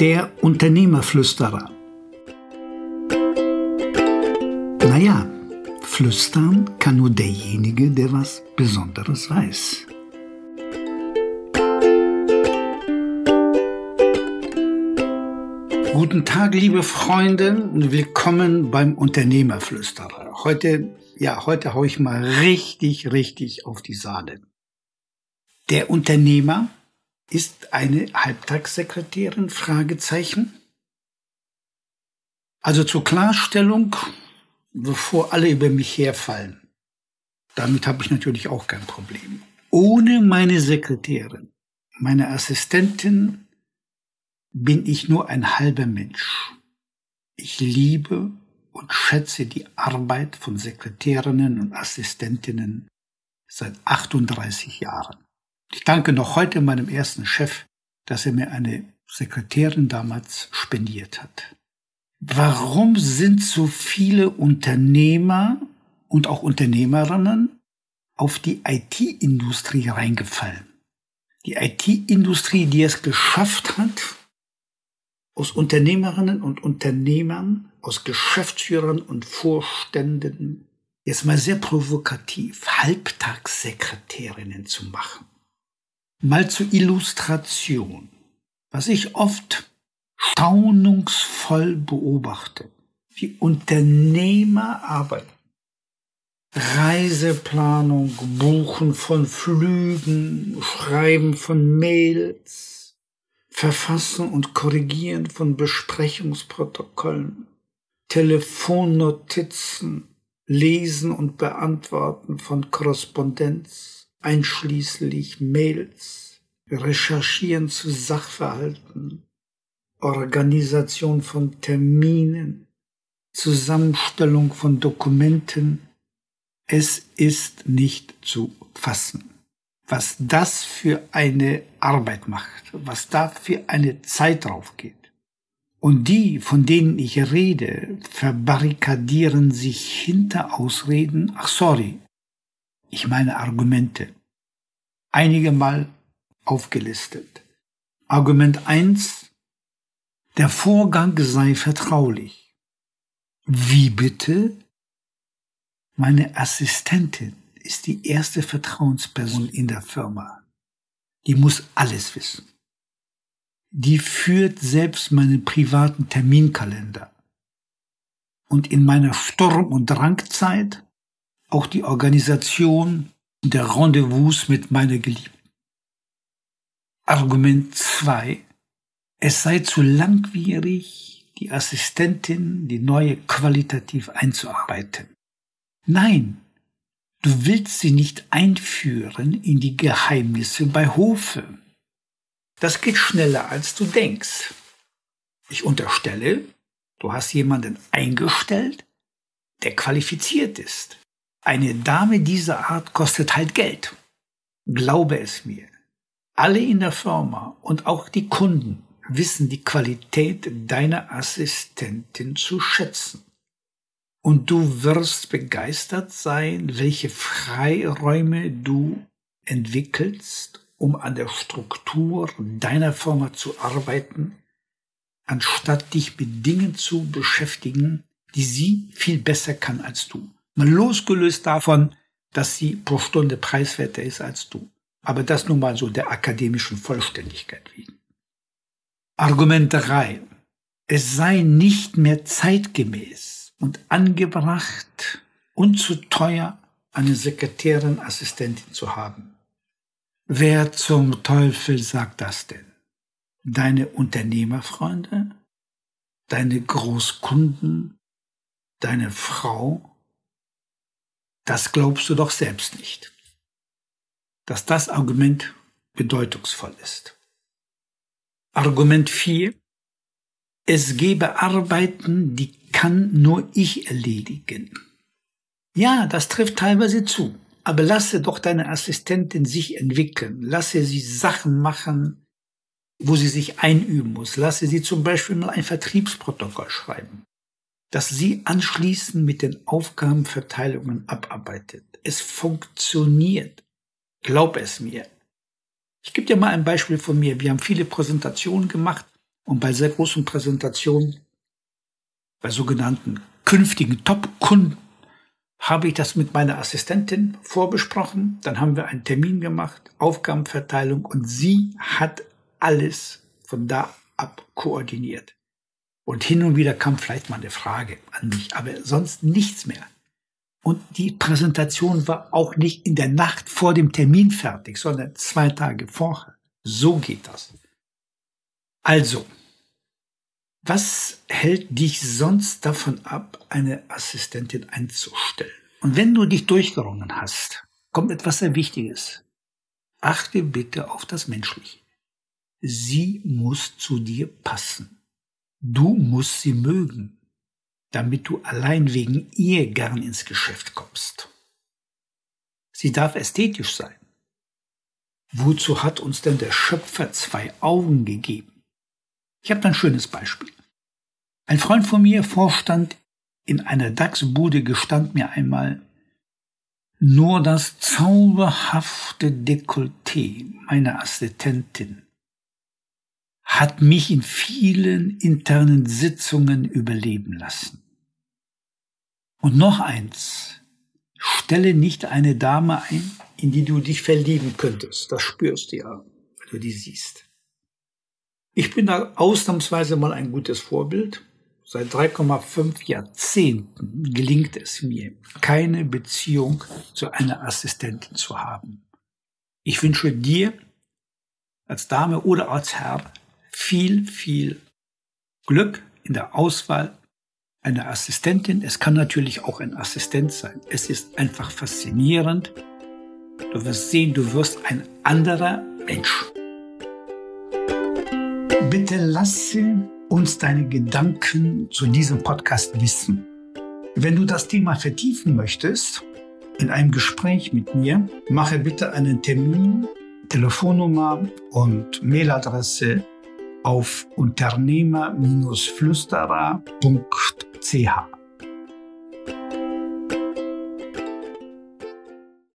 Der Unternehmerflüsterer. Naja, flüstern kann nur derjenige, der was Besonderes weiß. Guten Tag, liebe Freunde, und willkommen beim Unternehmerflüsterer. Heute, ja, heute hau ich mal richtig, richtig auf die Sahne. Der Unternehmer ist eine Halbtagssekretärin? Fragezeichen. Also zur Klarstellung, bevor alle über mich herfallen. Damit habe ich natürlich auch kein Problem. Ohne meine Sekretärin, meine Assistentin bin ich nur ein halber Mensch. Ich liebe und schätze die Arbeit von Sekretärinnen und Assistentinnen seit 38 Jahren. Ich danke noch heute meinem ersten Chef, dass er mir eine Sekretärin damals spendiert hat. Warum sind so viele Unternehmer und auch Unternehmerinnen auf die IT-Industrie reingefallen? Die IT-Industrie, die es geschafft hat, aus Unternehmerinnen und Unternehmern, aus Geschäftsführern und Vorständen, jetzt mal sehr provokativ, Halbtagssekretärinnen zu machen. Mal zur Illustration, was ich oft staunungsvoll beobachte, wie Unternehmer arbeiten. Reiseplanung, Buchen von Flügen, Schreiben von Mails, Verfassen und Korrigieren von Besprechungsprotokollen, Telefonnotizen, Lesen und Beantworten von Korrespondenz, einschließlich Mails, Recherchieren zu Sachverhalten, Organisation von Terminen, Zusammenstellung von Dokumenten. Es ist nicht zu fassen was das für eine Arbeit macht, was da für eine Zeit drauf geht. Und die, von denen ich rede, verbarrikadieren sich hinter Ausreden, ach sorry, ich meine Argumente. Einige Mal aufgelistet. Argument eins: Der Vorgang sei vertraulich. Wie bitte? Meine Assistentin ist die erste Vertrauensperson in der Firma. Die muss alles wissen. Die führt selbst meinen privaten Terminkalender. Und in meiner Sturm- und Drangzeit auch die Organisation der Rendezvous mit meiner Geliebten. Argument zwei: Es sei zu langwierig, die Assistentin, die neue qualitativ einzuarbeiten. Nein, Du willst sie nicht einführen in die Geheimnisse bei Hofe. Das geht schneller, als du denkst. Ich unterstelle, du hast jemanden eingestellt, der qualifiziert ist. Eine Dame dieser Art kostet halt Geld. Glaube es mir. Alle in der Firma und auch die Kunden wissen die Qualität deiner Assistentin zu schätzen. Und du wirst begeistert sein, welche Freiräume du entwickelst, um an der Struktur deiner Firma zu arbeiten, anstatt dich mit Dingen zu beschäftigen, die sie viel besser kann als du. Mal losgelöst davon, dass sie pro Stunde preiswerter ist als du. Aber das nun mal so der akademischen Vollständigkeit wegen. Argument 3. Es sei nicht mehr zeitgemäß und angebracht und zu teuer, eine Sekretärin, Assistentin zu haben. Wer zum Teufel sagt das denn? Deine Unternehmerfreunde? Deine Großkunden? Deine Frau? Das glaubst du doch selbst nicht. Dass das Argument bedeutungsvoll ist. Argument 4. Es gebe Arbeiten, die kann nur ich erledigen. Ja, das trifft teilweise zu. Aber lasse doch deine Assistentin sich entwickeln. Lasse sie Sachen machen, wo sie sich einüben muss. Lasse sie zum Beispiel mal ein Vertriebsprotokoll schreiben, das sie anschließend mit den Aufgabenverteilungen abarbeitet. Es funktioniert. Glaub es mir. Ich gebe dir mal ein Beispiel von mir. Wir haben viele Präsentationen gemacht Und bei sehr großen Präsentationen, bei sogenannten künftigen Top-Kunden, habe ich das mit meiner Assistentin vorbesprochen. Dann haben wir einen Termin gemacht, Aufgabenverteilung und sie hat alles von da ab koordiniert. Und hin und wieder kam vielleicht mal eine Frage an mich, aber sonst nichts mehr. Und die Präsentation war auch nicht in der Nacht vor dem Termin fertig, sondern zwei Tage vorher. So geht das. Also, was hält dich sonst davon ab, eine Assistentin einzustellen? Und wenn du dich durchgerungen hast, kommt etwas sehr Wichtiges. Achte bitte auf das Menschliche. Sie muss zu dir passen. Du musst sie mögen damit du allein wegen ihr gern ins Geschäft kommst. Sie darf ästhetisch sein. Wozu hat uns denn der Schöpfer zwei Augen gegeben? Ich habe ein schönes Beispiel. Ein Freund von mir, Vorstand in einer DAX-Bude, gestand mir einmal, nur das zauberhafte Dekolleté meiner Assistentin hat mich in vielen internen Sitzungen überleben lassen. Und noch eins. Stelle nicht eine Dame ein, in die du dich verlieben könntest. Das spürst du ja, wenn du die siehst. Ich bin da ausnahmsweise mal ein gutes Vorbild. Seit 3,5 Jahrzehnten gelingt es mir, keine Beziehung zu einer Assistentin zu haben. Ich wünsche dir als Dame oder als Herr viel, viel Glück in der Auswahl eine Assistentin. Es kann natürlich auch ein Assistent sein. Es ist einfach faszinierend. Du wirst sehen, du wirst ein anderer Mensch. Bitte lasse uns deine Gedanken zu diesem Podcast wissen. Wenn du das Thema vertiefen möchtest, in einem Gespräch mit mir, mache bitte einen Termin, Telefonnummer und Mailadresse auf unternehmer-flüsterer.ch.